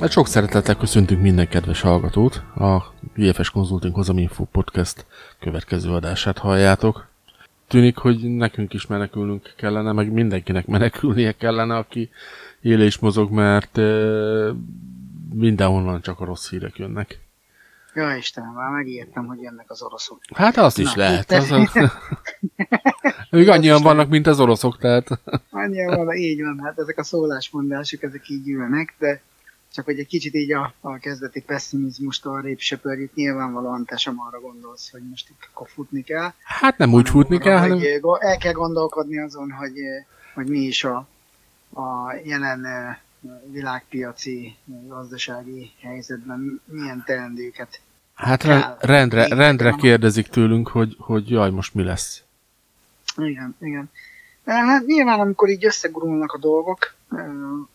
Hát sok szeretettel köszöntünk minden kedves hallgatót. A VFS Consulting Hozam Info Podcast következő adását halljátok. Tűnik, hogy nekünk is menekülnünk kellene, meg mindenkinek menekülnie kellene, aki él és mozog, mert e, mindenhonnan csak a rossz hírek jönnek. Ja Istenem, már megértem, hogy jönnek az oroszok. Hát azt is Na, lehet. Az a... Ők annyian vannak, mint az oroszok, tehát... annyian van, így van, hát ezek a szólásmondások, ezek így ülnek, de csak hogy egy kicsit így a, a kezdeti pessimizmust arrébb söpörjük, nyilvánvalóan te sem arra gondolsz, hogy most itt akkor futni kell. Hát nem úgy futni arra, kell, hanem... El kell gondolkodni azon, hogy, hogy mi is a, a jelen világpiaci gazdasági helyzetben milyen teendőket Hát kell. rendre, rendre kérdezik tőlünk, hogy, hogy jaj, most mi lesz. Igen, igen. Hát nyilván, amikor így összegurulnak a dolgok,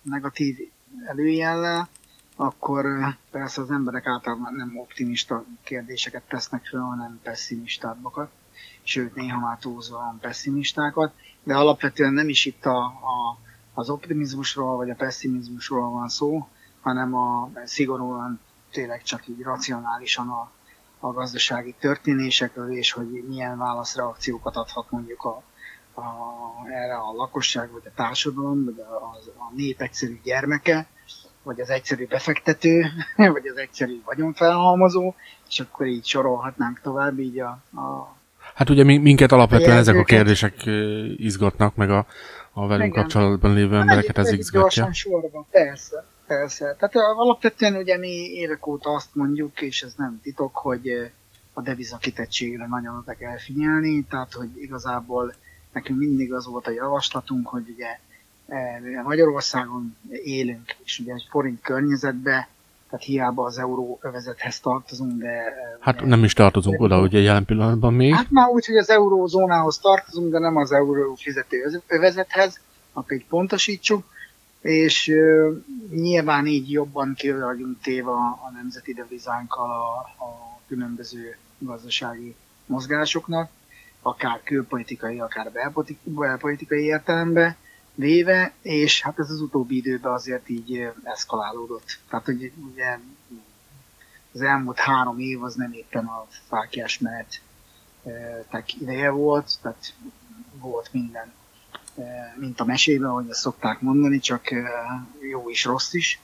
negatív előjellel, akkor persze az emberek általában nem optimista kérdéseket tesznek fel, hanem pessimistábbakat, sőt néha már túlzóan pessimistákat, de alapvetően nem is itt a, a, az optimizmusról vagy a pessimizmusról van szó, hanem a szigorúan tényleg csak így racionálisan a, a gazdasági történésekről, és hogy milyen válaszreakciókat adhat mondjuk a, a, erre a lakosság, vagy a társadalom, vagy a, a, a nép egyszerű gyermeke, vagy az egyszerű befektető, vagy az egyszerű vagyonfelhalmozó, és akkor így sorolhatnánk tovább így a... a hát ugye minket alapvetően ezek a kérdések izgatnak, meg a, a velünk Igen. kapcsolatban lévő embereket ez izgatja. Gyorsan sorban, persze, persze. Tehát alapvetően ugye mi évek óta azt mondjuk, és ez nem titok, hogy a deviza kitettségre nagyon oda kell figyelni, tehát hogy igazából nekünk mindig az volt a javaslatunk, hogy ugye e, Magyarországon élünk, és ugye egy forint környezetbe, tehát hiába az euróövezethez tartozunk, de... E, hát de, nem is tartozunk de, oda, ugye jelen pillanatban még. Hát már úgy, hogy az eurózónához tartozunk, de nem az euró fizető övezethez, akkor így pontosítsuk, és uh, nyilván így jobban ki vagyunk téve a, a nemzeti devizánkkal a, a különböző gazdasági mozgásoknak, akár külpolitikai, akár belpolitikai értelemben véve, és hát ez az utóbbi időben azért így eszkalálódott. Tehát, hogy ugye az elmúlt három év az nem éppen a fákjás menetek ideje volt, tehát volt minden, mint a mesében, ahogy ezt szokták mondani, csak jó is, rossz is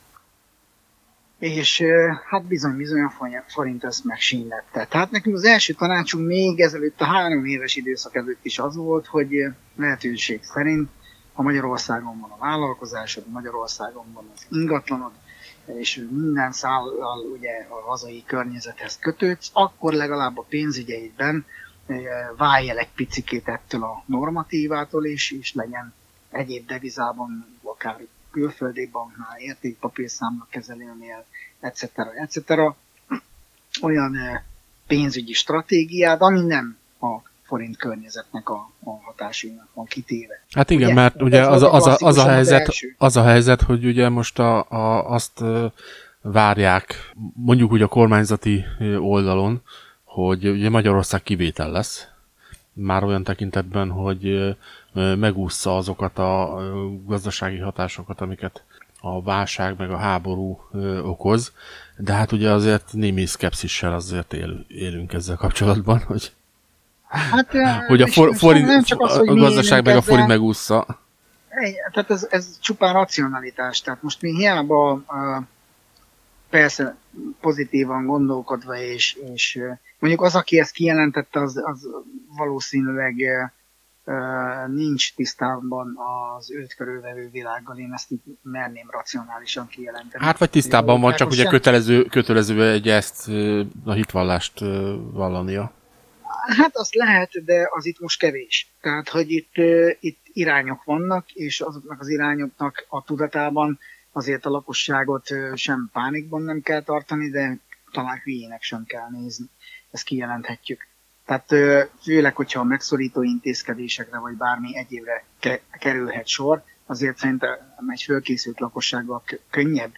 és hát bizony-bizony a forint ezt megsínlette. Tehát nekünk az első tanácsunk még ezelőtt a három éves időszak előtt is az volt, hogy lehetőség szerint, ha Magyarországon van a vállalkozásod, Magyarországon van az ingatlanod, és minden szállal ugye a hazai környezethez kötődsz, akkor legalább a pénzügyeidben válj el egy picikét ettől a normatívától is, és legyen egyéb devizában, akár külföldi banknál, értékpapírszámla kezelőnél, etc. etc. olyan eh, pénzügyi stratégiád, ami nem a forint környezetnek a, a hatásainak van kitéve. Hát igen, ugye, mert ugye az, az, az, az, a helyzet, az a helyzet, hogy ugye most a, a, azt eh, várják, mondjuk úgy a kormányzati eh, oldalon, hogy ugye Magyarország kivétel lesz, már olyan tekintetben, hogy megúszza azokat a gazdasági hatásokat, amiket a válság meg a háború okoz, de hát ugye azért némi szkepszissel azért él, élünk ezzel kapcsolatban, hogy Hát, hogy a, for, forint, nem csak az, hogy a gazdaság meg a forint megúszza. Tehát ez, ez csupán racionalitás. Tehát most mi hiába persze pozitívan gondolkodva, és, és mondjuk az, aki ezt kijelentette, az, az valószínűleg nincs tisztában az őt körülvevő világgal, én ezt így merném racionálisan kijelenteni. Hát vagy tisztában Jó, van, csak ugye kötelező, kötelező egy ezt a hitvallást vallania. Hát azt lehet, de az itt most kevés. Tehát, hogy itt, itt irányok vannak, és azoknak az irányoknak a tudatában azért a lakosságot sem pánikban nem kell tartani, de talán hülyének sem kell nézni. Ezt kijelenthetjük. Tehát főleg, hogyha a megszorító intézkedésekre vagy bármi egyébre kerülhet sor, azért szerintem egy fölkészült lakossággal könnyebb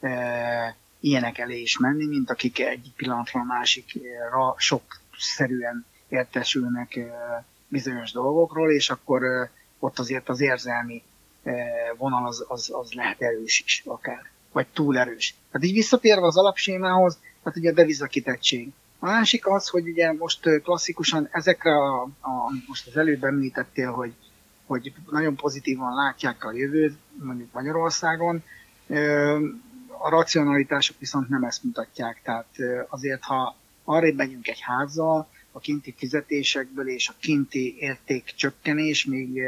e, ilyenek elé is menni, mint akik egy pillanatra a másikra sokszerűen értesülnek e, bizonyos dolgokról, és akkor e, ott azért az érzelmi e, vonal az, az, az lehet erős is akár. vagy túl erős. Tehát így visszatérve az alapsémához, tehát ugye a devizakitettség. A másik az, hogy ugye most klasszikusan ezekre, a, a, most az előbb említettél, hogy, hogy nagyon pozitívan látják a jövőt, mondjuk Magyarországon, a racionalitások viszont nem ezt mutatják. Tehát azért, ha arra megyünk egy házzal, a kinti fizetésekből és a kinti érték csökkenés még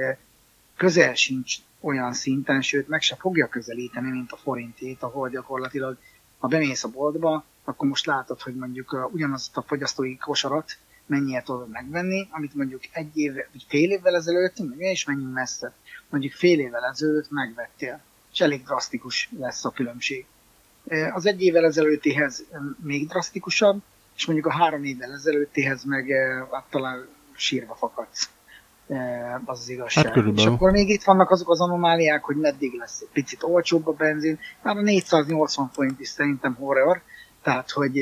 közel sincs olyan szinten, sőt meg se fogja közelíteni, mint a forintét, ahol gyakorlatilag, ha bemész a boltba, akkor most látod, hogy mondjuk ugyanazt a fogyasztói kosarat mennyire tudod megvenni, amit mondjuk egy év, vagy fél évvel ezelőtt, meg is menjünk messze, mondjuk fél évvel ezelőtt megvettél, és elég drasztikus lesz a különbség. Az egy évvel ezelőttihez még drasztikusabb, és mondjuk a három évvel ezelőttihez meg hát talán sírva fakadsz. Az az igazság. Hát és akkor még itt vannak azok az anomáliák, hogy meddig lesz egy picit olcsóbb a benzin. Már a 480 forint is szerintem horror, tehát hogy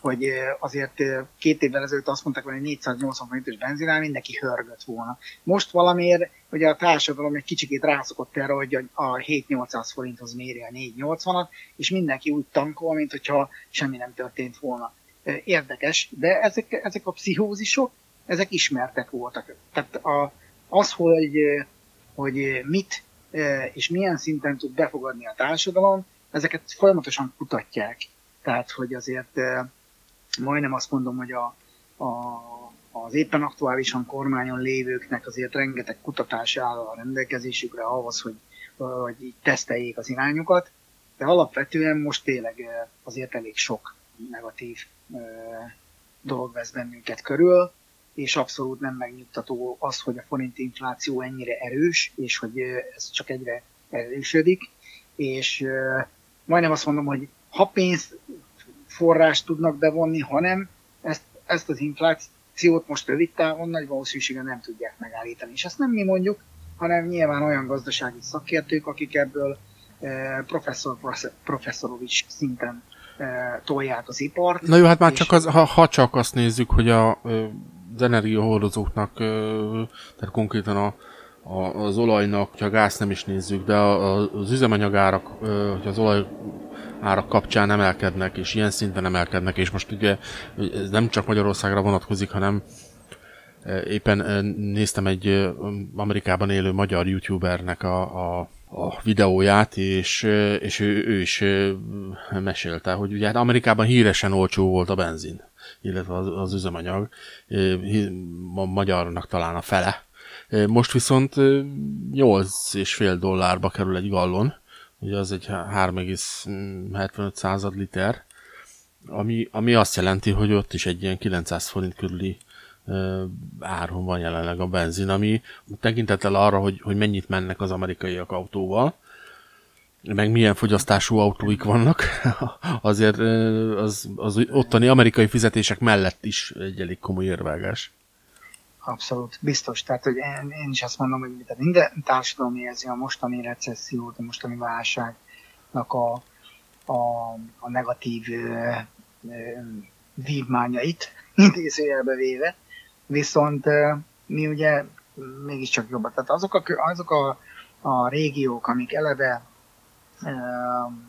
hogy azért két évvel ezelőtt azt mondták, hogy 480 forintos benzinál mindenki hörgött volna. Most valamiért hogy a társadalom egy kicsikét rászokott erre, hogy a 7-800 forinthoz méri a 480-at, és mindenki úgy tankol, mint hogyha semmi nem történt volna. Érdekes, de ezek, ezek a pszichózisok, ezek ismertek voltak. Tehát a, az, hogy, hogy mit és milyen szinten tud befogadni a társadalom, ezeket folyamatosan kutatják. Tehát, hogy azért majdnem azt mondom, hogy a, a, az éppen aktuálisan kormányon lévőknek azért rengeteg kutatás áll a rendelkezésükre ahhoz, hogy, hogy így teszteljék az irányokat, de alapvetően most tényleg azért elég sok negatív dolog vesz bennünket körül, és abszolút nem megnyugtató az, hogy a forint infláció ennyire erős, és hogy ez csak egyre erősödik, és majdnem azt mondom, hogy ha pénzt forrást tudnak bevonni, hanem ezt, ezt az inflációt most rövid távon nagy valószínűséggel nem tudják megállítani. És ezt nem mi mondjuk, hanem nyilván olyan gazdasági szakértők, akik ebből eh, professzor, professzorovics szinten eh, tolják az ipart. Na jó, hát már csak az, ha, ha csak azt nézzük, hogy a, az energiahordozóknak, tehát konkrétan a, a, az olajnak, ha a gáz nem is nézzük, de a, az üzemanyagárak, hogy az olaj árak kapcsán emelkednek, és ilyen szinten emelkednek, és most ugye ez nem csak Magyarországra vonatkozik, hanem e, éppen e, néztem egy e, Amerikában élő magyar youtubernek a, a, a videóját, és, és ő, ő is mesélte, hogy ugye hát Amerikában híresen olcsó volt a benzin, illetve az, az üzemanyag, magyarnak talán a fele. Most viszont 8,5 dollárba kerül egy gallon, ugye az egy 3,75 század liter, ami, ami azt jelenti, hogy ott is egy ilyen 900 forint körüli áron van jelenleg a benzin, ami tekintettel arra, hogy, hogy mennyit mennek az amerikaiak autóval, meg milyen fogyasztású autóik vannak, azért az, az ottani amerikai fizetések mellett is egy elég komoly érvágás. Abszolút, biztos. Tehát, hogy én, én is azt mondom, hogy minden társadalom érzi a mostani recessziót, a mostani válságnak a, a, a negatív ö, ö, vívmányait, idézőjelbe véve, viszont ö, mi ugye mégiscsak jobban. Tehát azok a, azok a, a régiók, amik eleve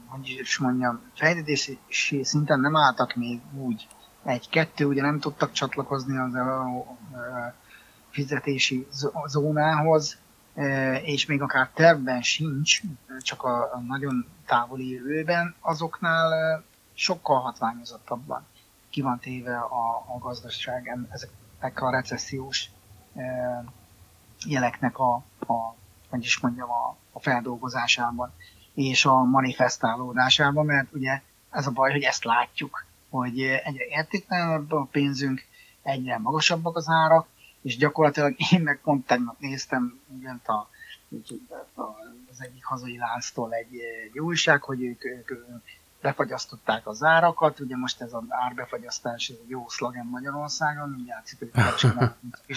hogy is mondjam, fejlődési szinten nem álltak még úgy, egy-kettő ugye nem tudtak csatlakozni az fizetési zónához, és még akár tervben sincs, csak a, nagyon távoli jövőben, azoknál sokkal hatványozottabban ki van téve a, a gazdaság ezeknek a recessziós jeleknek a, a hogy is mondjam, a, a feldolgozásában és a manifestálódásában, mert ugye ez a baj, hogy ezt látjuk, hogy egyre értéktelenebb a pénzünk, egyre magasabbak az árak, és gyakorlatilag én meg pont tegnap néztem ugyant a, az egyik hazai láztól egy, egy újság, hogy ők, ők befagyasztották az árakat, ugye most ez az árbefagyasztás, ez egy jó szlogen Magyarországon, mindjárt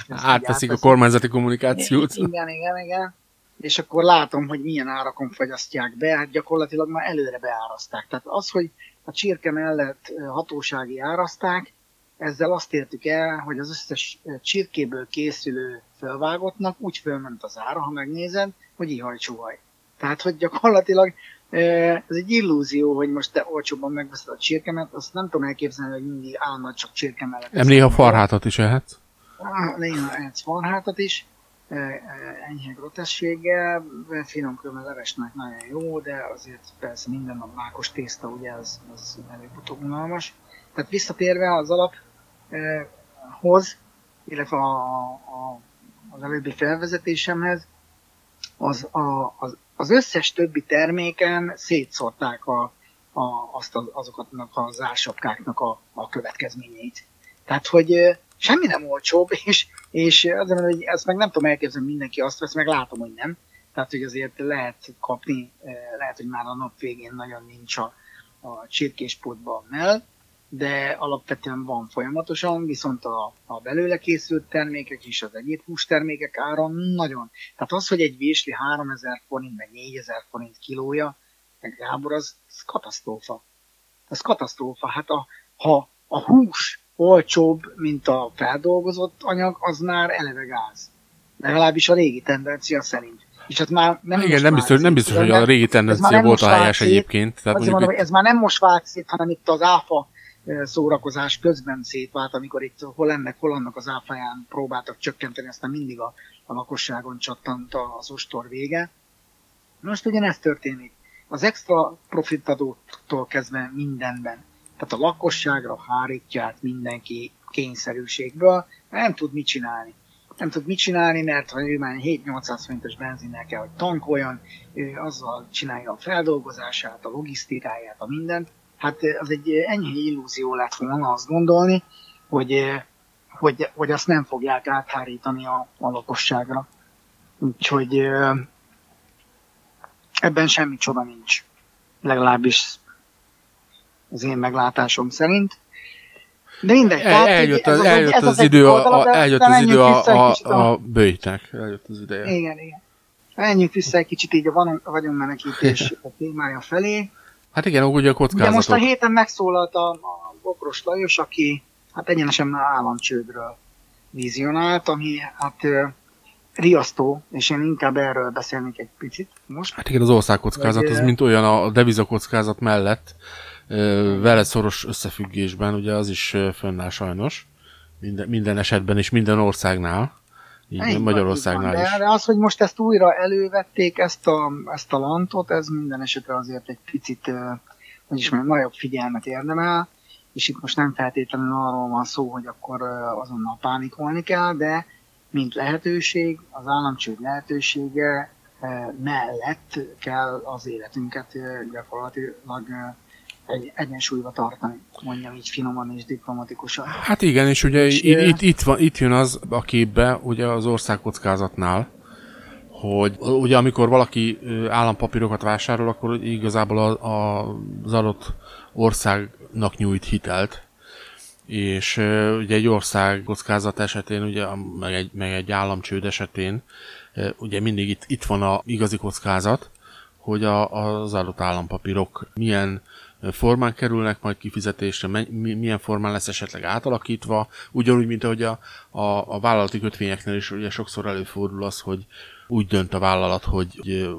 Átveszik a kormányzati kommunikációt. Igen, igen, igen. És akkor látom, hogy milyen árakon fagyasztják be, hát gyakorlatilag már előre beáraszták. Tehát az, hogy a csirke mellett hatósági áraszták, ezzel azt értük el, hogy az összes csirkéből készülő felvágottnak úgy fölment az ára, ha megnézed, hogy ihaj csuhaj. Tehát, hogy gyakorlatilag Ez egy illúzió, hogy most te olcsóban megveszed a csirkemet, azt nem tudom elképzelni, hogy mindig állandóan csak csirke mellett. Nem néha farhátat is ehetsz? Néha ehetsz farhátat is, enyhe grotességgel, finom körben levesnek nagyon jó, de azért persze minden a mákos tészta, ugye, az, az előbb-utóbb unalmas. Tehát visszatérve az alaphoz, illetve a, a, az előbbi felvezetésemhez, az, a, az, az összes többi terméken szétszórták a, a, azt az, azokatnak az ársapkáknak a, a következményeit. Tehát, hogy semmi nem olcsóbb, és, és azért, hogy ezt meg nem tudom elképzelni, mindenki azt vesz, meg látom, hogy nem. Tehát, hogy azért lehet kapni, lehet, hogy már a nap végén nagyon nincs a, a csirkéspótban mell, de alapvetően van folyamatosan, viszont a, a belőle készült termékek és az egyéb hústermékek ára nagyon. Tehát az, hogy egy vésli 3000 forint, meg 4000 forint kilója, meg Gábor, az, az katasztrófa. Ez katasztrófa. Hát a, ha a hús olcsóbb, mint a feldolgozott anyag, az már eleve gáz. Legalábbis a régi tendencia szerint. És ez már nem Igen, nem biztos, nem biztos, hogy a régi tendencia volt a helyes egyébként. Tehát mondjuk, mondom, ez már nem most vált szét, hanem itt az áfa szórakozás közben szétvált, amikor itt hol ennek, hol annak az áfáján próbáltak csökkenteni, aztán mindig a, a lakosságon csattant az ostor vége. Most ugyanezt történik. Az extra profitadótól kezdve mindenben. Tehát a lakosságra hárítja mindenki kényszerűségből, nem tud mit csinálni. Nem tud mit csinálni, mert ha ő már 7-800 forintos benzinnel kell, hogy tankoljon, ő azzal csinálja a feldolgozását, a logisztikáját, a mindent, hát az egy enyhe illúzió lett volna azt gondolni, hogy, hogy, hogy azt nem fogják áthárítani a, a lakosságra. Úgyhogy ebben semmi csoda nincs. Legalábbis az én meglátásom szerint. De mindegy. El, eljött az, eljött az, az idő, a, a, eljött az idő a, a, a, a bőjtnek. Eljött az ideje. Igen, igen. Menjünk vissza egy kicsit így a vagyonmenekítés témája felé. Hát igen, úgy a kockázatok. Ugye most a héten megszólalt a, a Bokros Lajos, aki hát egyenesen már államcsődről vizionált, ami hát riasztó, és én inkább erről beszélnék egy picit most. Hát igen, az országkockázat, Vagy, az mint olyan a devizakockázat mellett, vele szoros összefüggésben, ugye az is fönnáll sajnos, minden, minden esetben és minden országnál. Így így Magyarországnál van, is. De az, hogy most ezt újra elővették, ezt a, ezt a lantot, ez minden esetre azért egy picit, hogy is mondjam, nagyobb figyelmet érdemel, és itt most nem feltétlenül arról van szó, hogy akkor azonnal pánikolni kell, de mint lehetőség, az államcsőd lehetősége mellett kell az életünket gyakorlatilag egy egyensúlyba tartani, mondjam így finoman és diplomatikusan. Hát igen, és ugye és, itt, itt, itt, van, itt jön az a képbe, ugye az országkockázatnál, hogy ugye amikor valaki állampapírokat vásárol, akkor igazából a, a, az adott országnak nyújt hitelt, és ugye egy ország kockázat esetén, ugye, meg egy, meg egy államcsőd esetén, ugye mindig itt, itt van a igazi kockázat, hogy a, az adott állampapírok milyen formán kerülnek majd kifizetésre, milyen formán lesz esetleg átalakítva, ugyanúgy, mint ahogy a, a, a vállalati kötvényeknél is ugye sokszor előfordul az, hogy úgy dönt a vállalat, hogy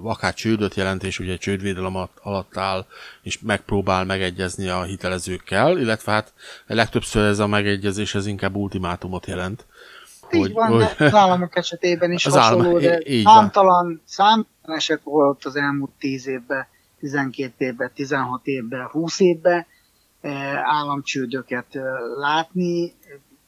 akár csődöt jelent, és ugye csődvédelem alatt áll, és megpróbál megegyezni a hitelezőkkel, illetve hát legtöbbször ez a megegyezés ez inkább ultimátumot jelent. Így van, hogy, de az államok esetében is az hasonló, állam, de számtalan, számtalan eset volt az elmúlt tíz évben, 12 évben, 16 évben, 20 évben államcsődöket látni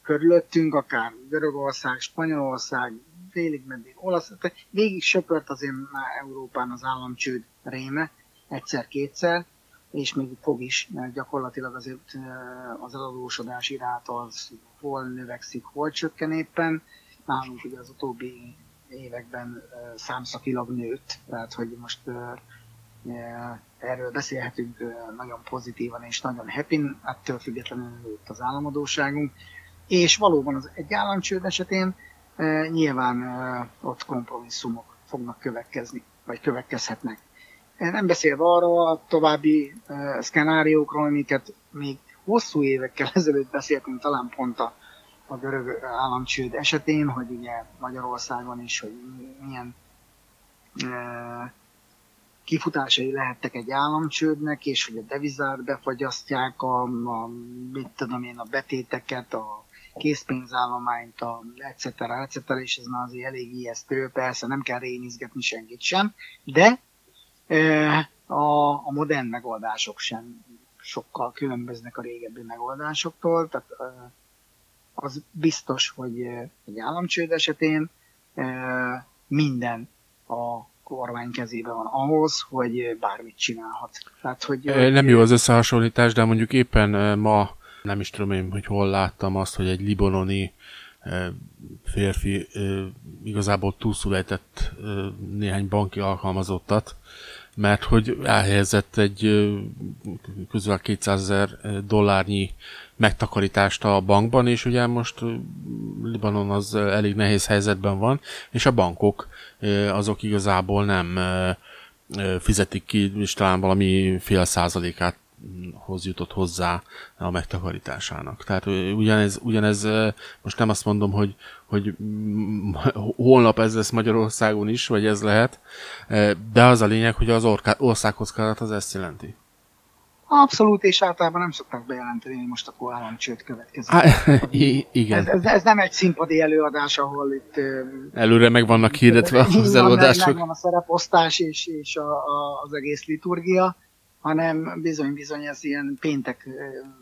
körülöttünk, akár Görögország, Spanyolország, félig meddig olasz, végig söpört azért már Európán az államcsőd réme, egyszer-kétszer, és még fog is, mert gyakorlatilag azért az eladósodás iráta az hol növekszik, hol csökken éppen. Nálunk ugye az utóbbi években számszakilag nőtt, tehát hogy most erről beszélhetünk nagyon pozitívan és nagyon happy ettől függetlenül nőtt az államadóságunk. És valóban az egy államcsőd esetén nyilván ott kompromisszumok fognak következni, vagy következhetnek. Nem beszélve arról a további szkenáriókról, amiket még hosszú évekkel ezelőtt beszéltünk, talán pont a, a görög államcsőd esetén, hogy ugye Magyarországon is, hogy milyen kifutásai lehettek egy államcsődnek, és hogy a devizát befagyasztják, a, a, mit tudom én, a betéteket, a készpénzállományt, a etc. etc. és ez már azért elég ijesztő, persze nem kell rénizgetni senkit sem, de a, a modern megoldások sem sokkal különböznek a régebbi megoldásoktól, tehát az biztos, hogy egy államcsőd esetén minden a kormány kezében van ahhoz, hogy bármit csinálhat. Tehát, hogy, nem jó az összehasonlítás, de mondjuk éppen ma nem is tudom én, hogy hol láttam azt, hogy egy libanoni férfi igazából túlszulejtett néhány banki alkalmazottat, mert hogy elhelyezett egy közel 200 ezer dollárnyi megtakarítást a bankban, és ugye most Libanon az elég nehéz helyzetben van, és a bankok azok igazából nem fizetik ki, és talán valami fél százalékát hoz jutott hozzá a megtakarításának. Tehát ugyanez, ugyanez most nem azt mondom, hogy, hogy holnap ez lesz Magyarországon is, vagy ez lehet, de az a lényeg, hogy az országkockázat az ezt jelenti. Abszolút, és általában nem szokták bejelenteni, hogy most akkor államcsőd következik. Há, igen. Ez, ez, ez, nem egy színpadi előadás, ahol itt... Előre meg vannak hirdetve az előadások. Meg, van a szereposztás és, és a, a, az egész liturgia, hanem bizony-bizony ez ilyen péntek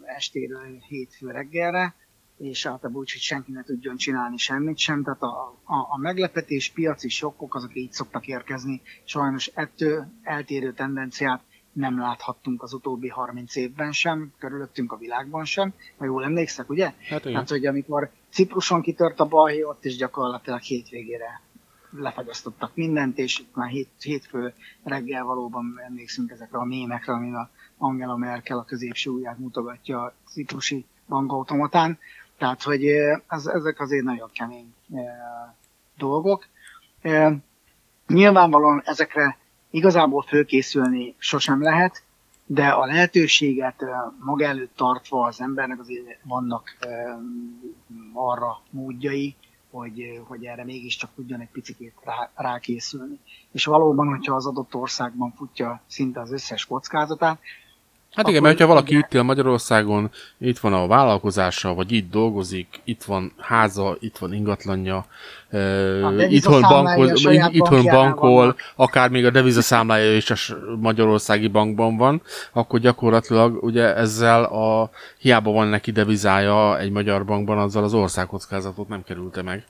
estéről hétfő reggelre, és általában úgy, hogy senki ne tudjon csinálni semmit sem, tehát a, a, a meglepetés, piaci sokkok azok így szoktak érkezni, sajnos ettől eltérő tendenciát nem láthattunk az utóbbi 30 évben sem, körülöttünk a világban sem, ha jól emlékszek, ugye? Hát, igen. hát hogy amikor Cipruson kitört a balhé, ott is gyakorlatilag hétvégére lefagyasztottak mindent, és itt már hét, hétfő reggel valóban emlékszünk ezekre a mémekre, amin a Angela Merkel a középső ujját mutogatja a ciprusi bankautomatán. Tehát, hogy ez, ezek azért nagyon kemény e, dolgok. E, nyilvánvalóan ezekre igazából fölkészülni sosem lehet, de a lehetőséget maga előtt tartva az embernek azért vannak arra módjai, hogy, hogy erre mégiscsak tudjon egy picit rá, rákészülni. És valóban, hogyha az adott országban futja szinte az összes kockázatát, Hát igen, mert ha valaki itt él Magyarországon, itt van a vállalkozása, vagy itt dolgozik, itt van háza, itt van ingatlanja, uh, itthon, bankhoz, itthon bankol, vannak. akár még a devizaszámlája is a magyarországi bankban van, akkor gyakorlatilag ugye ezzel a hiába van neki devizája egy magyar bankban, azzal az országkockázatot nem kerülte meg.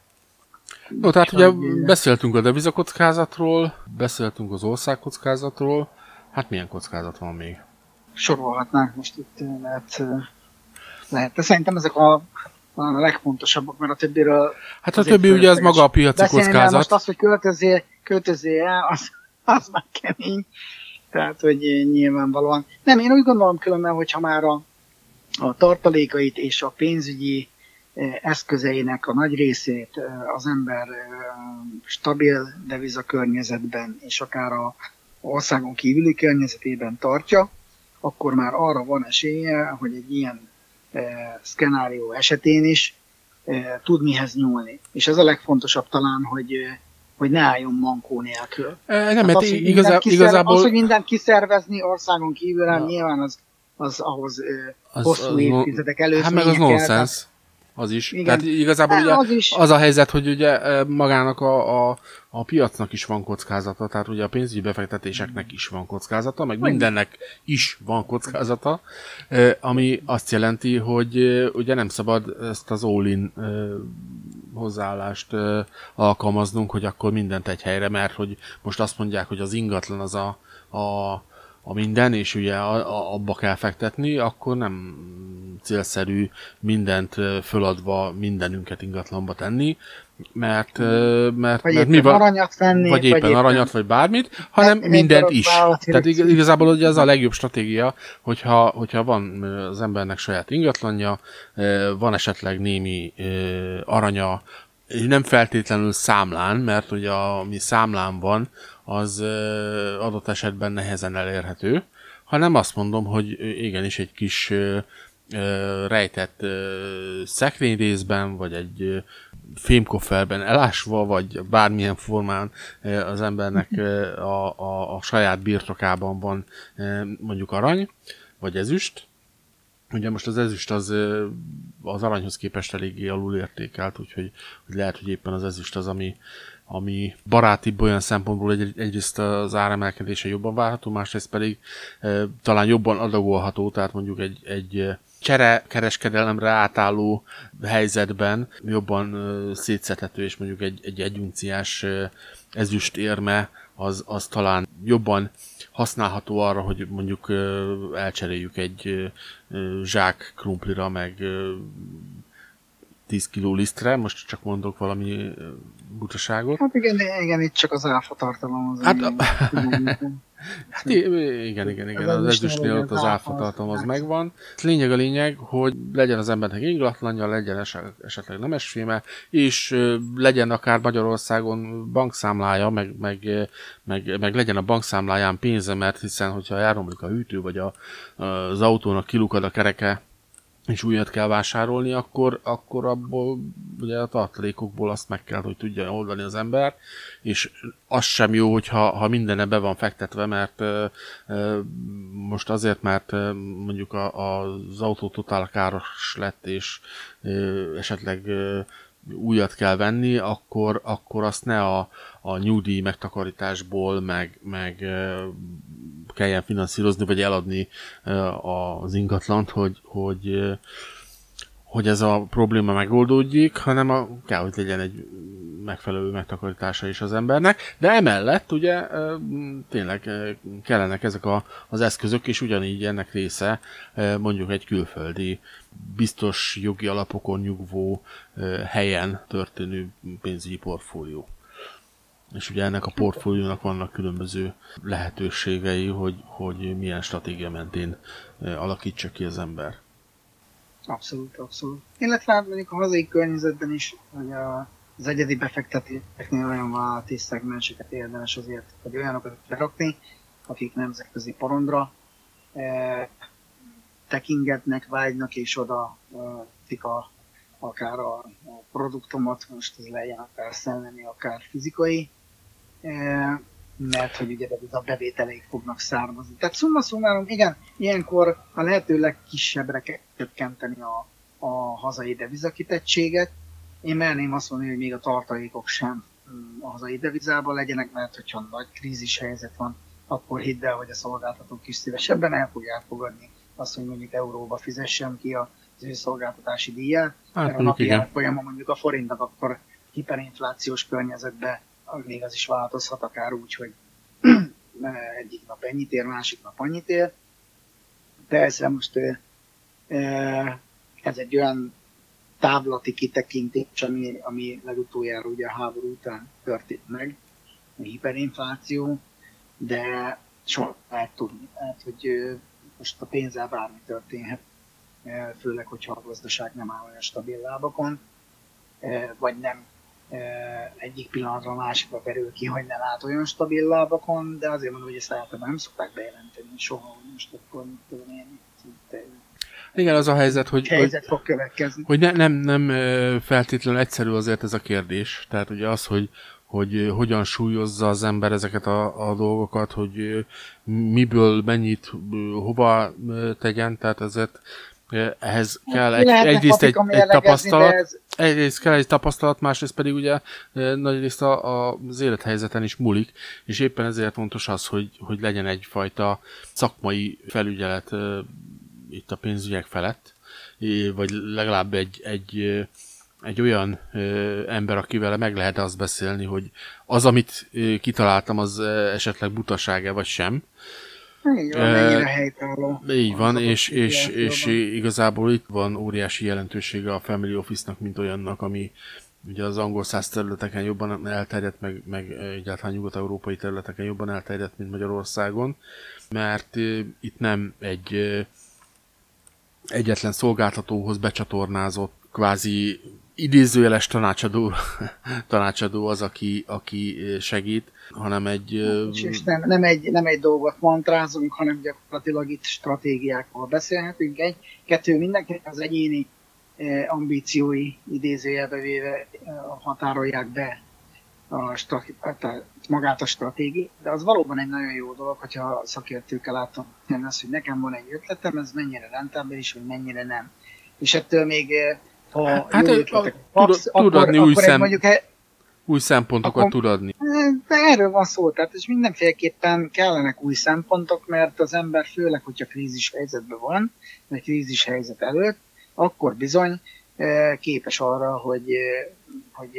No, tehát ugye beszéltünk a devizakockázatról, beszéltünk az országkockázatról, hát milyen kockázat van még? Sorolhatnánk most itt, mert lehet. De szerintem ezek a, a legfontosabbak, mert a többiről... Hát a többi ugye az maga a piaci kockázat. Most az, hogy költözél, költözél el, az, az már kemény. Tehát, hogy nyilvánvalóan. Nem, én úgy gondolom különben, hogyha már a, a tartalékait és a pénzügyi eszközeinek a nagy részét az ember stabil deviza környezetben és akár a országon kívüli környezetében tartja, akkor már arra van esélye, hogy egy ilyen e, szkenárió esetén is e, tud mihez nyúlni. És ez a legfontosabb talán, hogy e, hogy ne álljon mankó nélkül. E, nem, hát az, hogy igazá, kiszerve, igazából... Az, hogy mindent kiszervezni országon kívül, ja. nyilván az, az ahhoz e, az, hosszú az, évtizedek előtt. Hát meg az nonsens. Az is. Igen. Tehát igazából ugye az, is. az a helyzet, hogy ugye magának a, a, a piacnak is van kockázata, tehát ugye a pénzügyi befektetéseknek is van kockázata, meg mindennek is van kockázata, ami azt jelenti, hogy ugye nem szabad ezt az all-in hozzáállást alkalmaznunk, hogy akkor mindent egy helyre, mert hogy most azt mondják, hogy az ingatlan az a, a a minden, és ugye abba kell fektetni, akkor nem célszerű mindent föladva mindenünket ingatlanba tenni, mert, mert, vagy mert mi van, aranyat venni, vagy éppen, vagy éppen aranyat, vagy bármit, hanem hát, mindent is. Tehát igazából ugye az a legjobb stratégia, hogyha, hogyha van az embernek saját ingatlanja, van esetleg némi aranya, nem feltétlenül számlán, mert ugye ami számlán van, az adott esetben nehezen elérhető, hanem azt mondom, hogy igenis egy kis rejtett szekrényrészben, vagy egy fémkofferben elásva, vagy bármilyen formán az embernek a, a, a saját birtokában van mondjuk arany, vagy ezüst. Ugye most az ezüst az, az aranyhoz képest eléggé alulértékelt, úgyhogy hogy lehet, hogy éppen az ezüst az, ami, ami barátibb olyan szempontból, hogy egyrészt az áremelkedése jobban várható, másrészt pedig e, talán jobban adagolható, tehát mondjuk egy, egy csere kereskedelemre átálló helyzetben jobban e, szétszethető, és mondjuk egy, egy egyunciás e, ezüst érme az, az talán jobban használható arra, hogy mondjuk elcseréljük egy zsák krumplira, meg 10 kiló lisztre, most csak mondok valami butaságot. Hát igen, igen, itt csak az áfa tartalom az. Hát, a... hát igen, igen, igen, az ezüstnél ott az áfa tartalom az megvan. Lényeg a lényeg, hogy legyen az embernek ingatlanja, legyen esetleg nemesféme, és legyen akár Magyarországon bankszámlája, meg, meg, meg, meg legyen a bankszámláján pénze, mert hiszen, hogyha elromlik a hűtő, vagy a, az autónak kilukad a kereke, és újat kell vásárolni, akkor, akkor abból ugye a tartalékokból azt meg kell, hogy tudja oldani az ember, és az sem jó, hogyha ha minden be van fektetve, mert ö, ö, most azért, mert mondjuk a, az autó totál káros lett, és ö, esetleg ö, újat kell venni, akkor, akkor azt ne a, a nyugdíj megtakarításból, meg, meg kelljen finanszírozni, vagy eladni az ingatlant, hogy, hogy, hogy ez a probléma megoldódjék, hanem a, kell, hogy legyen egy megfelelő megtakarítása is az embernek, de emellett ugye tényleg kellenek ezek a, az eszközök, és ugyanígy ennek része mondjuk egy külföldi biztos jogi alapokon nyugvó helyen történő pénzügyi portfólió. És ugye ennek a portfóliónak vannak különböző lehetőségei, hogy, hogy milyen stratégia mentén alakítsa ki az ember. Abszolút, abszolút. Illetve hát mondjuk a hazai környezetben is, hogy a, az egyedi befektetéseknél olyan vállalati szegmenseket érdemes azért, hogy olyanokat berakni, akik nemzetközi porondra e, tekingetnek, vágynak, és oda e, a, akár a, a produktomat, most ez legyen akár szellemi, akár fizikai, mert hogy ugye a bevételeik fognak származni. Tehát szumma szumárom, igen, ilyenkor a lehető legkisebbre kell csökkenteni a, a hazai devizakitettséget. Én merném azt mondani, hogy még a tartalékok sem mm, a hazai devizában legyenek, mert hogyha nagy krízis helyzet van, akkor hidd el, hogy a szolgáltatók is szívesebben el fogják fogadni azt, hogy mondjuk euróba fizessem ki az ő szolgáltatási díját, hát, mert a napi árfolyama mondjuk a forintnak akkor hiperinflációs környezetben még az is változhat, akár úgy, hogy egyik nap ennyit ér, másik nap annyit ér. Ezzel most ez egy olyan távlati kitekintés, ami, ami legutoljára ugye a háború után történt meg, a hiperinfláció, de soha lehet tudni. Hát, hogy most a pénzzel bármi történhet, főleg, hogyha a gazdaság nem áll olyan stabil lábakon, vagy nem egyik pillanatra a másikra kerül ki, hogy ne lát olyan stabil lábakon, de azért mondom, hogy ezt általában nem szokták bejelenteni soha, hogy most akkor mit tudom én, igen, az a helyzet, hogy, helyzet fog következni. hogy ne, nem, nem feltétlenül egyszerű azért ez a kérdés. Tehát ugye az, hogy, hogy hogyan súlyozza az ember ezeket a, a dolgokat, hogy miből mennyit hova tegyen, tehát ezért ehhez kell egy, egyrészt egy, egy tapasztalat, ez... egyrészt kell egy tapasztalat, másrészt pedig ugye nagyrészt a, a, az élethelyzeten is múlik, és éppen ezért fontos az, hogy, hogy legyen egyfajta szakmai felügyelet itt a pénzügyek felett, vagy legalább egy, egy, egy olyan ember, akivel meg lehet azt beszélni, hogy az, amit kitaláltam, az esetleg butaság-e vagy sem, így van, helytálló. Így van, és, és, és igazából itt van óriási jelentősége a Family Office-nak, mint olyannak, ami ugye az angol száz területeken jobban elterjedt, meg, meg egyáltalán nyugat-európai területeken jobban elterjedt, mint Magyarországon, mert itt nem egy egyetlen szolgáltatóhoz becsatornázott kvázi idézőjeles tanácsadó, tanácsadó az, aki, aki segít, hanem egy... És nem, nem, egy, nem egy dolgot mantrázunk, hanem gyakorlatilag itt stratégiákról beszélhetünk. Egy, kettő, mindenki az egyéni ambíciói idézőjelbe véve határolják be a strati- hát magát a stratégi, de az valóban egy nagyon jó dolog, hogyha szakértőkkel látom az, hogy nekem van egy ötletem, ez mennyire rentábilis, vagy mennyire nem. És ettől még, ha hát, jó kapsz, tud, akkor, adni akkor új, szem, mondjuk, új szempontokat akkor, tud adni. De erről van szó, tehát és mindenféleképpen kellenek új szempontok, mert az ember főleg, hogyha krízis helyzetben van, vagy krízis helyzet előtt, akkor bizony képes arra, hogy, hogy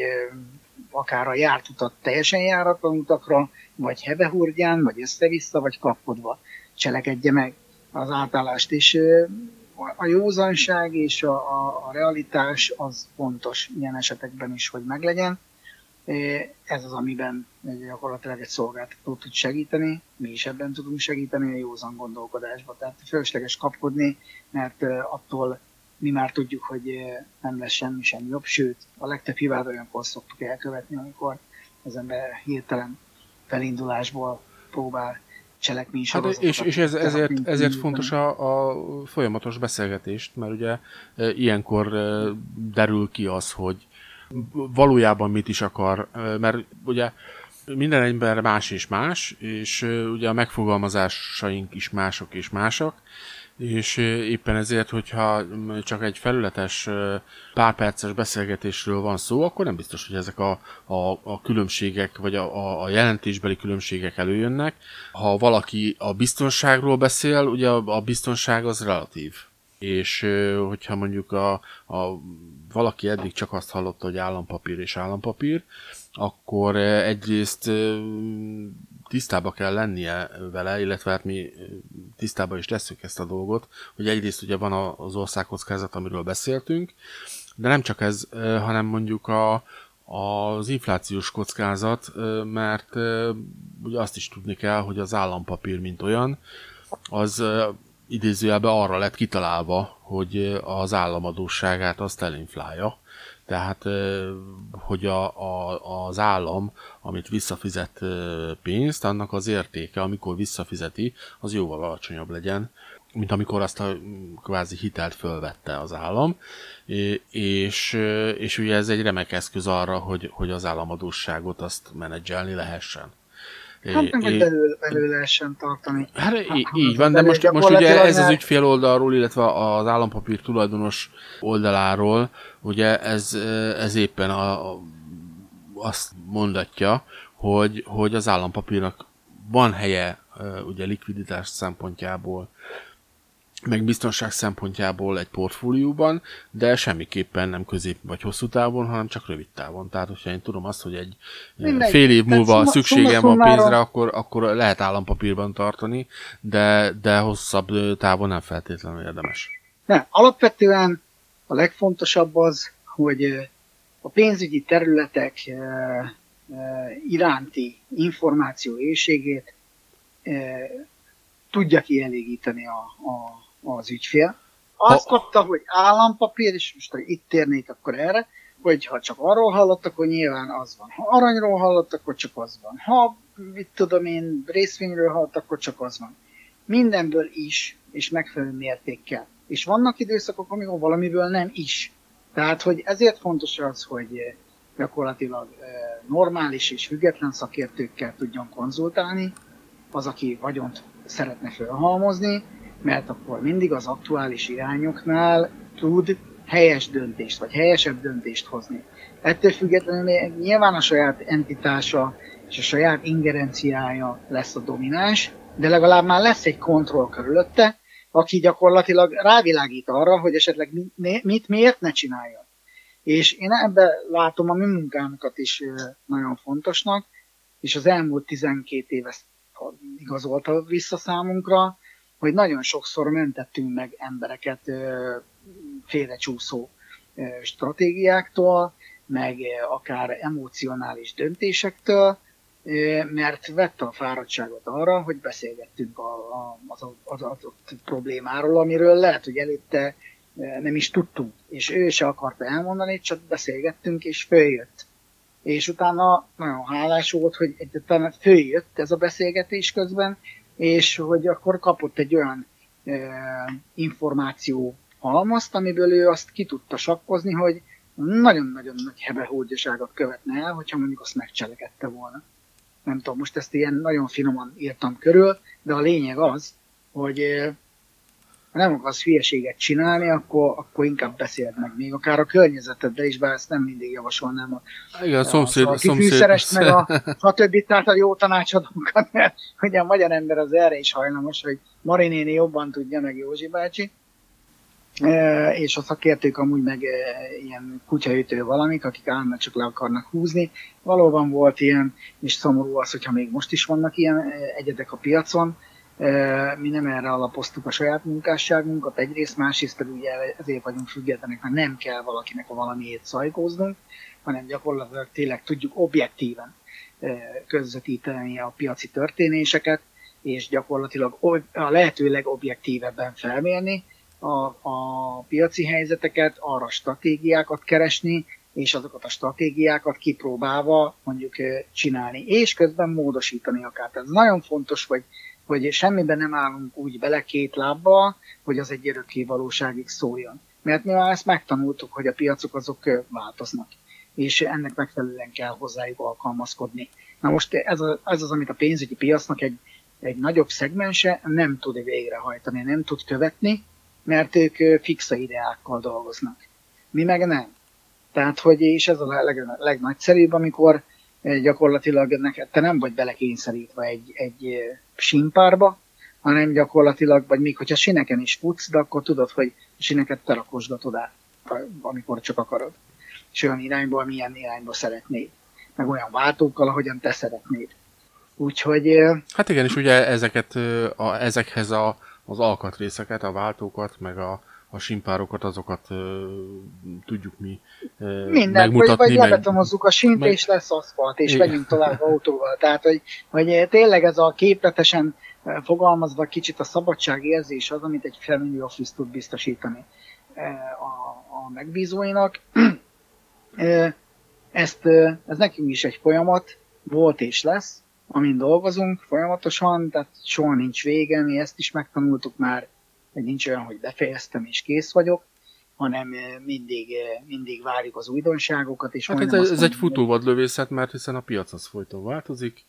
akár a járt utat teljesen járatlan utakra, vagy hebehurgyán, vagy össze-vissza, vagy kapkodva cselekedje meg az átállást. És a józanság és a, a, a realitás az fontos ilyen esetekben is, hogy meglegyen. Ez az, amiben gyakorlatilag egy szolgáltató tud segíteni, mi is ebben tudunk segíteni a józan gondolkodásba. Tehát fölösleges kapkodni, mert attól mi már tudjuk, hogy eh, nem lesz semmi sem jobb, sőt, a legtöbb hibát olyankor szoktuk elkövetni, amikor az ember hirtelen felindulásból próbál cselekmény hát És, és ez, ezért, ezért fontos a, a folyamatos beszélgetést, mert ugye e, ilyenkor e, derül ki az, hogy valójában mit is akar, e, mert ugye minden ember más és más, és ugye a megfogalmazásaink is mások és másak, és éppen ezért, hogyha csak egy felületes pár perces beszélgetésről van szó, akkor nem biztos, hogy ezek a, a, a különbségek, vagy a, a jelentésbeli különbségek előjönnek. Ha valaki a biztonságról beszél, ugye a, a biztonság az relatív. És hogyha mondjuk a, a, valaki eddig csak azt hallotta, hogy állampapír és állampapír, akkor egyrészt tisztába kell lennie vele, illetve hát mi tisztába is tesszük ezt a dolgot, hogy egyrészt ugye van az országkockázat, amiről beszéltünk, de nem csak ez, hanem mondjuk a, az inflációs kockázat, mert ugye azt is tudni kell, hogy az állampapír, mint olyan, az idézőjelben arra lett kitalálva, hogy az államadóságát azt elinflálja, tehát, hogy a, a, az állam, amit visszafizet pénzt, annak az értéke, amikor visszafizeti, az jóval alacsonyabb legyen, mint amikor azt a kvázi hitelt fölvette az állam, és, és ugye ez egy remek eszköz arra, hogy, hogy az államadóságot azt menedzselni lehessen. Hát meg, hogy belül, belül lehessen tartani. Hát így, így van, de most, most ugye ez az ügyfél oldalról, illetve az állampapír tulajdonos oldaláról, ugye ez, ez éppen a, a, azt mondatja, hogy, hogy az állampapírnak van helye ugye likviditás szempontjából, meg biztonság szempontjából egy portfólióban, de semmiképpen nem közép vagy hosszú távon, hanem csak rövid távon. Tehát, hogyha én tudom azt, hogy egy Mindegy. fél év múlva szuma, szükségem van pénzre, akkor, akkor lehet állampapírban tartani, de, de hosszabb távon nem feltétlenül érdemes. Nem, alapvetően a legfontosabb az, hogy a pénzügyi területek iránti információ éjségét tudja kielégíteni a, a az ügyfél. Azt ha... kapta, hogy állampapír, és most ha itt térnék akkor erre, hogy ha csak arról hallottak, hogy nyilván az van. Ha aranyról hallottak, akkor csak az van. Ha, mit tudom én, részvényről hallottak, akkor csak az van. Mindenből is, és megfelelő mértékkel. És vannak időszakok, amikor valamiből nem is. Tehát, hogy ezért fontos az, hogy gyakorlatilag eh, normális és független szakértőkkel tudjon konzultálni, az, aki vagyont szeretne felhalmozni, mert akkor mindig az aktuális irányoknál tud helyes döntést, vagy helyesebb döntést hozni. Ettől függetlenül nyilván a saját entitása és a saját ingerenciája lesz a domináns, de legalább már lesz egy kontroll körülötte, aki gyakorlatilag rávilágít arra, hogy esetleg mit, miért ne csinálja. És én ebbe látom a mi munkánkat is nagyon fontosnak, és az elmúlt 12 év ezt igazolta vissza számunkra, hogy nagyon sokszor mentettünk meg embereket félrecsúszó stratégiáktól, meg akár emocionális döntésektől, mert vette a fáradtságot arra, hogy beszélgettünk a, az adott problémáról, amiről lehet, hogy előtte nem is tudtunk, és ő se akarta elmondani, csak beszélgettünk, és följött. És utána nagyon hálás volt, hogy egyáltalán följött ez a beszélgetés közben, és hogy akkor kapott egy olyan e, információ halmazt, amiből ő azt ki tudta sakkozni, hogy nagyon-nagyon nagy hebehódjaságot követne el, hogyha mondjuk azt megcselekedte volna. Nem tudom, most ezt ilyen nagyon finoman írtam körül, de a lényeg az, hogy ha nem akarsz hülyeséget csinálni, akkor, akkor inkább beszéld meg még, akár a környezetedbe is, bár ezt nem mindig javasolnám a, Igen, a, szomszéd, a, a kifűszerest, meg a stb. Tehát a jó tanácsadókat, mert ugye a magyar ember az erre is hajlamos, hogy Marinéni jobban tudja, meg Józsi bácsi, e, és a szakértők amúgy meg e, ilyen kutyaütő valamik, akik állandóan csak le akarnak húzni. Valóban volt ilyen, és szomorú az, hogyha még most is vannak ilyen e, egyedek a piacon, mi nem erre alapoztuk a saját munkásságunkat egyrészt, másrészt pedig ugye ezért vagyunk függetlenek, mert nem kell valakinek a valamiért szajkóznunk, hanem gyakorlatilag tényleg tudjuk objektíven közvetíteni a piaci történéseket, és gyakorlatilag a lehető legobjektívebben felmérni a, a piaci helyzeteket, arra stratégiákat keresni, és azokat a stratégiákat kipróbálva mondjuk csinálni, és közben módosítani akár. Ez nagyon fontos, hogy hogy semmiben nem állunk úgy bele két lábbal, hogy az egy örökké valóságig szóljon. Mert mi már ezt megtanultuk, hogy a piacok azok változnak, és ennek megfelelően kell hozzájuk alkalmazkodni. Na most ez, a, ez az, amit a pénzügyi piacnak egy, egy nagyobb szegmense nem tud végrehajtani, nem tud követni, mert ők fixa ideákkal dolgoznak. Mi meg nem. Tehát, hogy és ez a leg, legnagyszerűbb, amikor gyakorlatilag neked, te nem vagy belekényszerítve egy, egy simpárba, hanem gyakorlatilag, vagy még hogyha sineken is futsz, de akkor tudod, hogy a sineket te rakosgatod át, amikor csak akarod. És olyan irányból, milyen irányba szeretnéd. Meg olyan váltókkal, ahogyan te szeretnéd. Úgyhogy... Hát igen, és ugye ezeket, a, ezekhez a, az alkatrészeket, a váltókat, meg a, a simpárokat, azokat uh, tudjuk mi uh, Minden, megmutatni. Vagy, vagy meg... lebetonozzuk a sint, meg... és lesz aszfalt, és megyünk tovább autóval. Tehát, hogy, hogy tényleg ez a képletesen fogalmazva kicsit a szabadságérzés az, amit egy family office tud biztosítani a, a megbízóinak. Ezt, ez nekünk is egy folyamat, volt és lesz, amin dolgozunk folyamatosan, tehát soha nincs vége, mi ezt is megtanultuk már hogy nincs olyan, hogy befejeztem és kész vagyok, hanem eh, mindig, eh, mindig várjuk az újdonságokat. És hát ez, ez mondom, egy futóvadlövészet, mert hiszen a piac az folyton változik.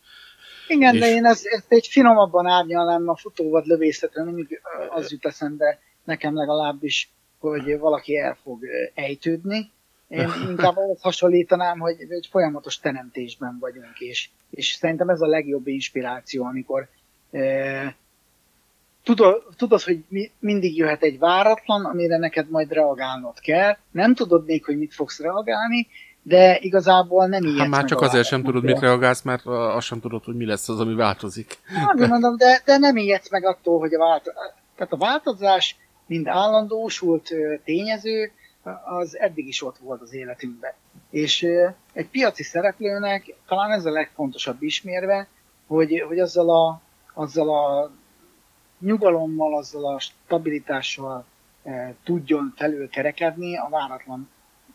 Igen, és... de én ezt, ezt egy finomabban árnyalnám a futóvad lövészetre, mindig eh, az jut eszembe nekem legalábbis, hogy valaki el fog ejtődni. Én inkább azt hasonlítanám, hogy, hogy folyamatos teremtésben vagyunk, és, és szerintem ez a legjobb inspiráció, amikor tudod, tudod, hogy mi, mindig jöhet egy váratlan, amire neked majd reagálnod kell. Nem tudod még, hogy mit fogsz reagálni, de igazából nem ijedsz Hát már csak azért sem tudod, mit reagálsz, mert azt sem tudod, hogy mi lesz az, ami változik. Hát, mondom, de, de nem ijedsz meg attól, hogy a, vált, tehát a változás, mind állandósult tényező, az eddig is ott volt az életünkben. És egy piaci szereplőnek talán ez a legfontosabb ismérve, hogy, hogy azzal a, azzal a nyugalommal, azzal a stabilitással e, tudjon felülkerekedni a váratlan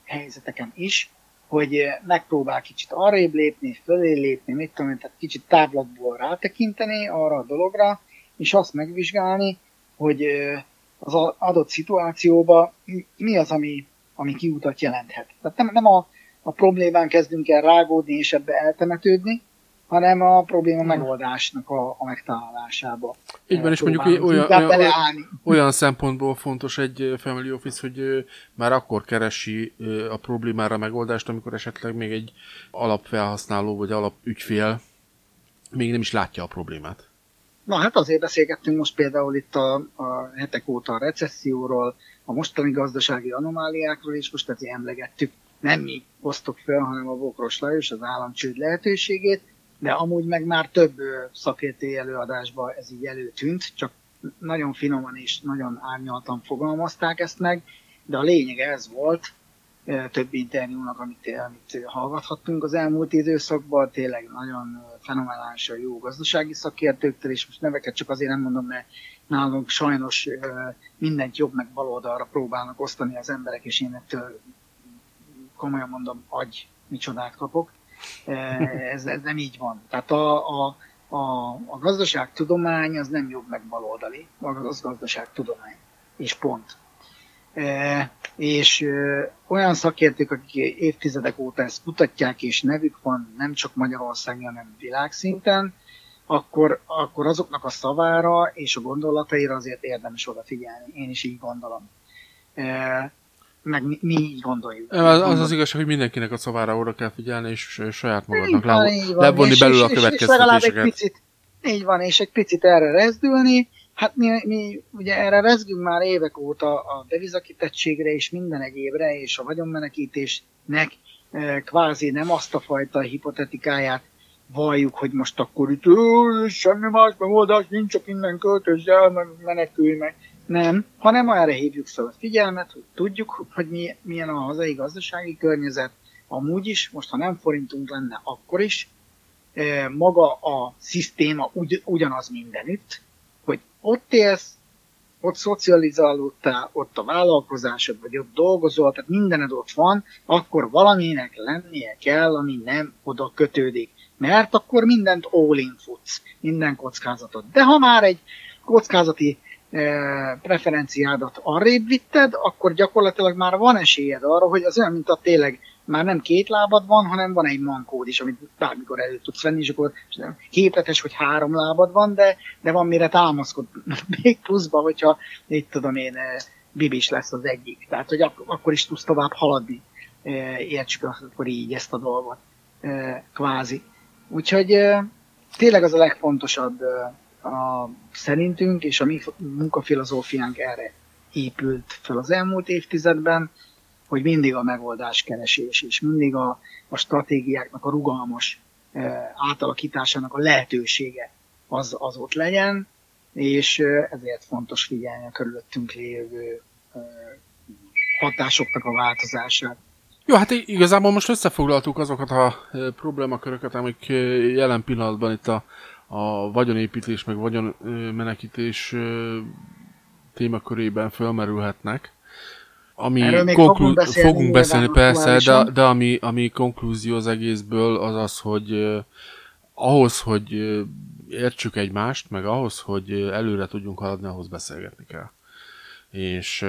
helyzeteken is, hogy eh, megpróbál kicsit arrébb lépni, fölé lépni, mit tudom tehát kicsit táblatból rátekinteni arra a dologra, és azt megvizsgálni, hogy eh, az adott szituációban mi az, ami, ami kiutat jelenthet. Tehát nem, nem a, a problémán kezdünk el rágódni és ebbe eltemetődni, hanem a probléma megoldásnak a, a megtalálásába. Így van, és mondjuk olyan, olyan, olyan szempontból fontos egy family office, hogy már akkor keresi a problémára megoldást, amikor esetleg még egy alapfelhasználó vagy alapügyfél még nem is látja a problémát. Na hát azért beszélgettünk most például itt a, a hetek óta a recesszióról, a mostani gazdasági anomáliákról, és most ezért emlegettük, nem mi hoztuk fel, hanem a Bokros Lajos az államcsőd lehetőségét, de amúgy meg már több szakértői előadásban ez így előtűnt, csak nagyon finoman és nagyon árnyaltan fogalmazták ezt meg, de a lényeg ez volt, több interjúnak, amit, amit hallgathattunk az elmúlt időszakban, tényleg nagyon fenomenálisan jó gazdasági szakértőktől, és most neveket csak azért nem mondom, mert nálunk sajnos mindent jobb meg baloldalra próbálnak osztani az emberek, és én ettől komolyan mondom, agy micsodát kapok. Ez, ez nem így van. Tehát a, a, a, a gazdaságtudomány az nem jobb meg baloldali, az gazdaságtudomány. És pont. és olyan szakértők, akik évtizedek óta ezt kutatják, és nevük van nem csak Magyarországon, hanem világszinten, akkor, akkor azoknak a szavára és a gondolataira azért érdemes odafigyelni. Én is így gondolom. Meg mi, mi így gondoljuk. Az az, az igazság, hogy mindenkinek a szavára oda kell figyelni, és saját magadnak levonni belőle a következtetéseket. És, és, és egy picit, így van, és egy picit erre rezdülni, Hát mi, mi ugye erre rezgünk már évek óta a devizakitettségre és minden egyébre, és a vagyonmenekítésnek e, kvázi nem azt a fajta hipotetikáját valljuk, hogy most akkor itt semmi más megoldás nincs, csak innen költözz el, meg menekülj meg. Nem, hanem erre hívjuk fel a figyelmet, hogy tudjuk, hogy mi, milyen a hazai gazdasági környezet, amúgy is, most ha nem forintunk lenne, akkor is, e, maga a szisztéma ugy, ugyanaz mindenütt, hogy ott élsz, ott szocializálódtál, ott a vállalkozásod, vagy ott dolgozol, tehát mindened ott van, akkor valaminek lennie kell, ami nem oda kötődik. Mert akkor mindent all-in futsz, minden kockázatot. De ha már egy kockázati preferenciádat arrébb vitted, akkor gyakorlatilag már van esélyed arra, hogy az olyan, mint a tényleg már nem két lábad van, hanem van egy mankód is, amit bármikor elő tudsz venni, és akkor képletes, hogy három lábad van, de, de van mire támaszkod. Még pluszba, hogyha itt tudom én, eh, bibis lesz az egyik. Tehát, hogy ak- akkor is tudsz tovább haladni. Eh, értsük akkor így ezt a dolgot. Kvázi. Úgyhogy tényleg az a legfontosabb a, szerintünk, és a mi munkafilozófiánk erre épült fel az elmúlt évtizedben, hogy mindig a megoldás keresés, és mindig a, a stratégiáknak a rugalmas e, átalakításának a lehetősége az, az ott legyen, és e, ezért fontos figyelni a körülöttünk lévő e, hatásoknak a változását. Jó, hát igazából most összefoglaltuk azokat a problémaköröket, amik jelen pillanatban itt a, a vagyonépítés meg vagyonmenekítés témakörében fölmerülhetnek. Ami Erről még konklu- fogunk beszélni, fogunk beszélni persze, de, de ami, ami konklúzió az egészből az az, hogy uh, ahhoz, hogy uh, értsük egymást, meg ahhoz, hogy előre tudjunk haladni, ahhoz beszélgetni kell. És,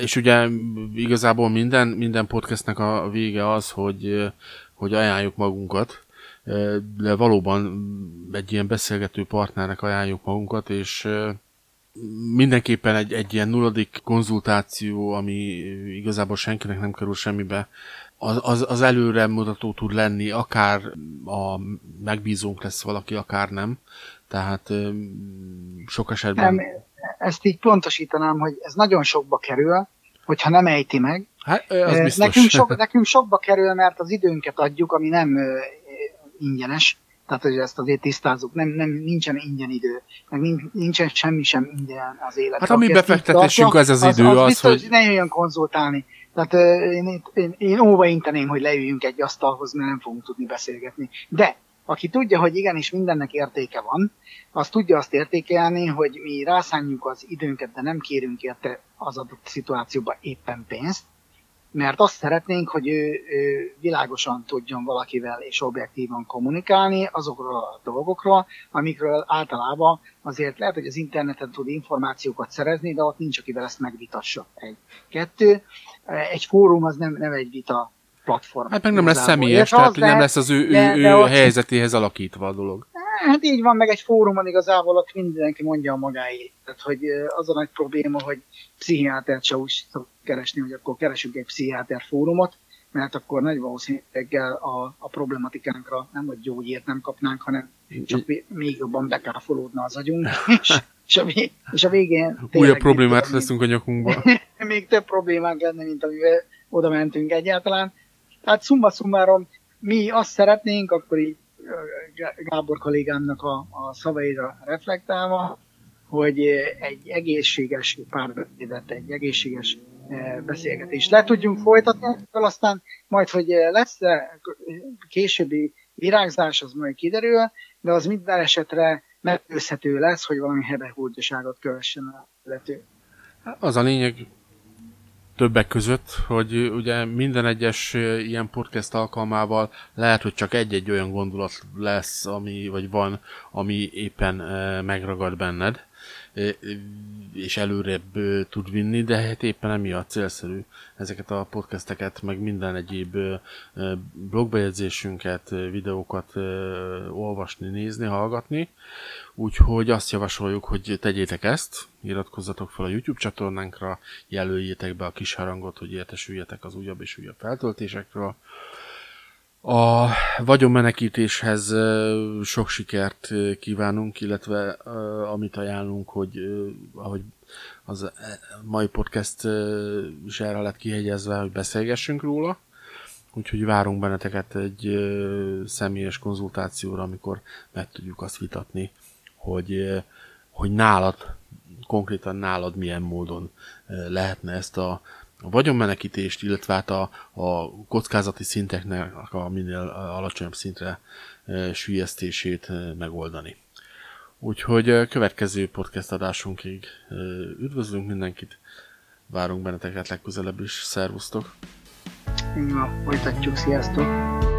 és ugye igazából minden, minden podcastnek a vége az, hogy, hogy ajánljuk magunkat, de valóban egy ilyen beszélgető partnernek ajánljuk magunkat, és mindenképpen egy, egy ilyen nulladik konzultáció, ami igazából senkinek nem kerül semmibe, az, az, az előre mutató tud lenni, akár a megbízónk lesz valaki, akár nem. Tehát sok esetben... Nem, ezt így pontosítanám, hogy ez nagyon sokba kerül, hogyha nem ejti meg. Hát, az biztos. Nekünk, sok, nekünk sokba kerül, mert az időnket adjuk, ami nem ingyenes, tehát, hogy ezt azért tisztázzuk, nem, nem, nincsen ingyen idő, meg nincsen semmi sem ingyen az élet. Hát ami befektetésünk, ez az, az idő, az, az, biztos, hogy... ne jöjjön konzultálni. Tehát én, én, én óvainteném, hogy leüljünk egy asztalhoz, mert nem fogunk tudni beszélgetni. De aki tudja, hogy igenis mindennek értéke van, az tudja azt értékelni, hogy mi rászánjuk az időnket, de nem kérünk érte az adott szituációba éppen pénzt, mert azt szeretnénk, hogy ő, ő világosan tudjon valakivel és objektívan kommunikálni azokról a dolgokról, amikről általában azért lehet, hogy az interneten tud információkat szerezni, de ott nincs, akivel ezt megvitassa. Egy. Kettő, egy fórum az nem, nem egy vita platform. Hát meg nem lesz személyes, tehát nem lesz az ő, ő, ő, ő helyzetéhez alakítva a dolog. Hát így van, meg egy fórumon igazából ott mindenki mondja a magáét. Tehát, hogy az a nagy probléma, hogy pszichiátert se úgy szok keresni, hogy akkor keresünk egy pszichiáter fórumot, mert akkor nagy valószínűséggel a, a problematikánkra nem hogy gyógyért nem kapnánk, hanem csak még jobban bekáfolódna az agyunk, és, és, a, és a végén... Újabb problémát leszünk a nyakunkba. még több problémánk lenne, mint amivel oda mentünk egyáltalán. Tehát szumma szumárom, mi azt szeretnénk, akkor így Gábor kollégámnak a, a szavaira reflektálva, hogy egy egészséges párbeszédet, egy egészséges eh, beszélgetést le tudjunk folytatni, aztán majd, hogy lesz későbbi virágzás, az majd kiderül, de az minden esetre megőzhető lesz, hogy valami hebehúrtyaságot kövessen a illető. Az a lényeg, többek között, hogy ugye minden egyes ilyen podcast alkalmával lehet, hogy csak egy-egy olyan gondolat lesz, ami, vagy van, ami éppen megragad benned, és előrébb tud vinni, de hát éppen emiatt célszerű ezeket a podcasteket, meg minden egyéb blogbejegyzésünket, videókat olvasni, nézni, hallgatni. Úgyhogy azt javasoljuk, hogy tegyétek ezt, iratkozzatok fel a YouTube csatornánkra, jelöljétek be a kis harangot, hogy értesüljetek az újabb és újabb feltöltésekről. A vagyonmenekítéshez sok sikert kívánunk, illetve amit ajánlunk, hogy ahogy az mai podcast is erre lett kihegyezve, hogy beszélgessünk róla. Úgyhogy várunk benneteket egy személyes konzultációra, amikor meg tudjuk azt vitatni, hogy, hogy nálad, konkrétan nálad milyen módon lehetne ezt a a vagyonmenekítést, illetve hát a, a kockázati szinteknek a minél alacsonyabb szintre e, sülyeztését e, megoldani. Úgyhogy a következő podcast adásunkig e, üdvözlünk mindenkit, várunk benneteket legközelebb is, szervusztok! Na, folytatjuk, sziasztok!